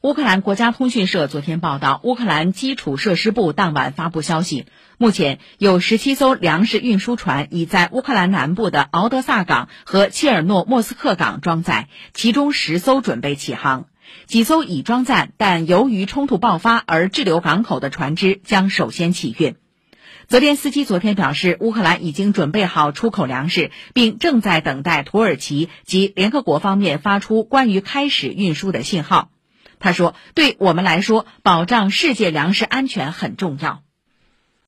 乌克兰国家通讯社昨天报道，乌克兰基础设施部当晚发布消息，目前有十七艘粮食运输船已在乌克兰南部的敖德萨港和切尔诺莫斯克港装载，其中十艘准备起航，几艘已装载，但由于冲突爆发而滞留港口的船只将首先起运。泽连斯基昨天表示，乌克兰已经准备好出口粮食，并正在等待土耳其及联合国方面发出关于开始运输的信号。他说：“对我们来说，保障世界粮食安全很重要。”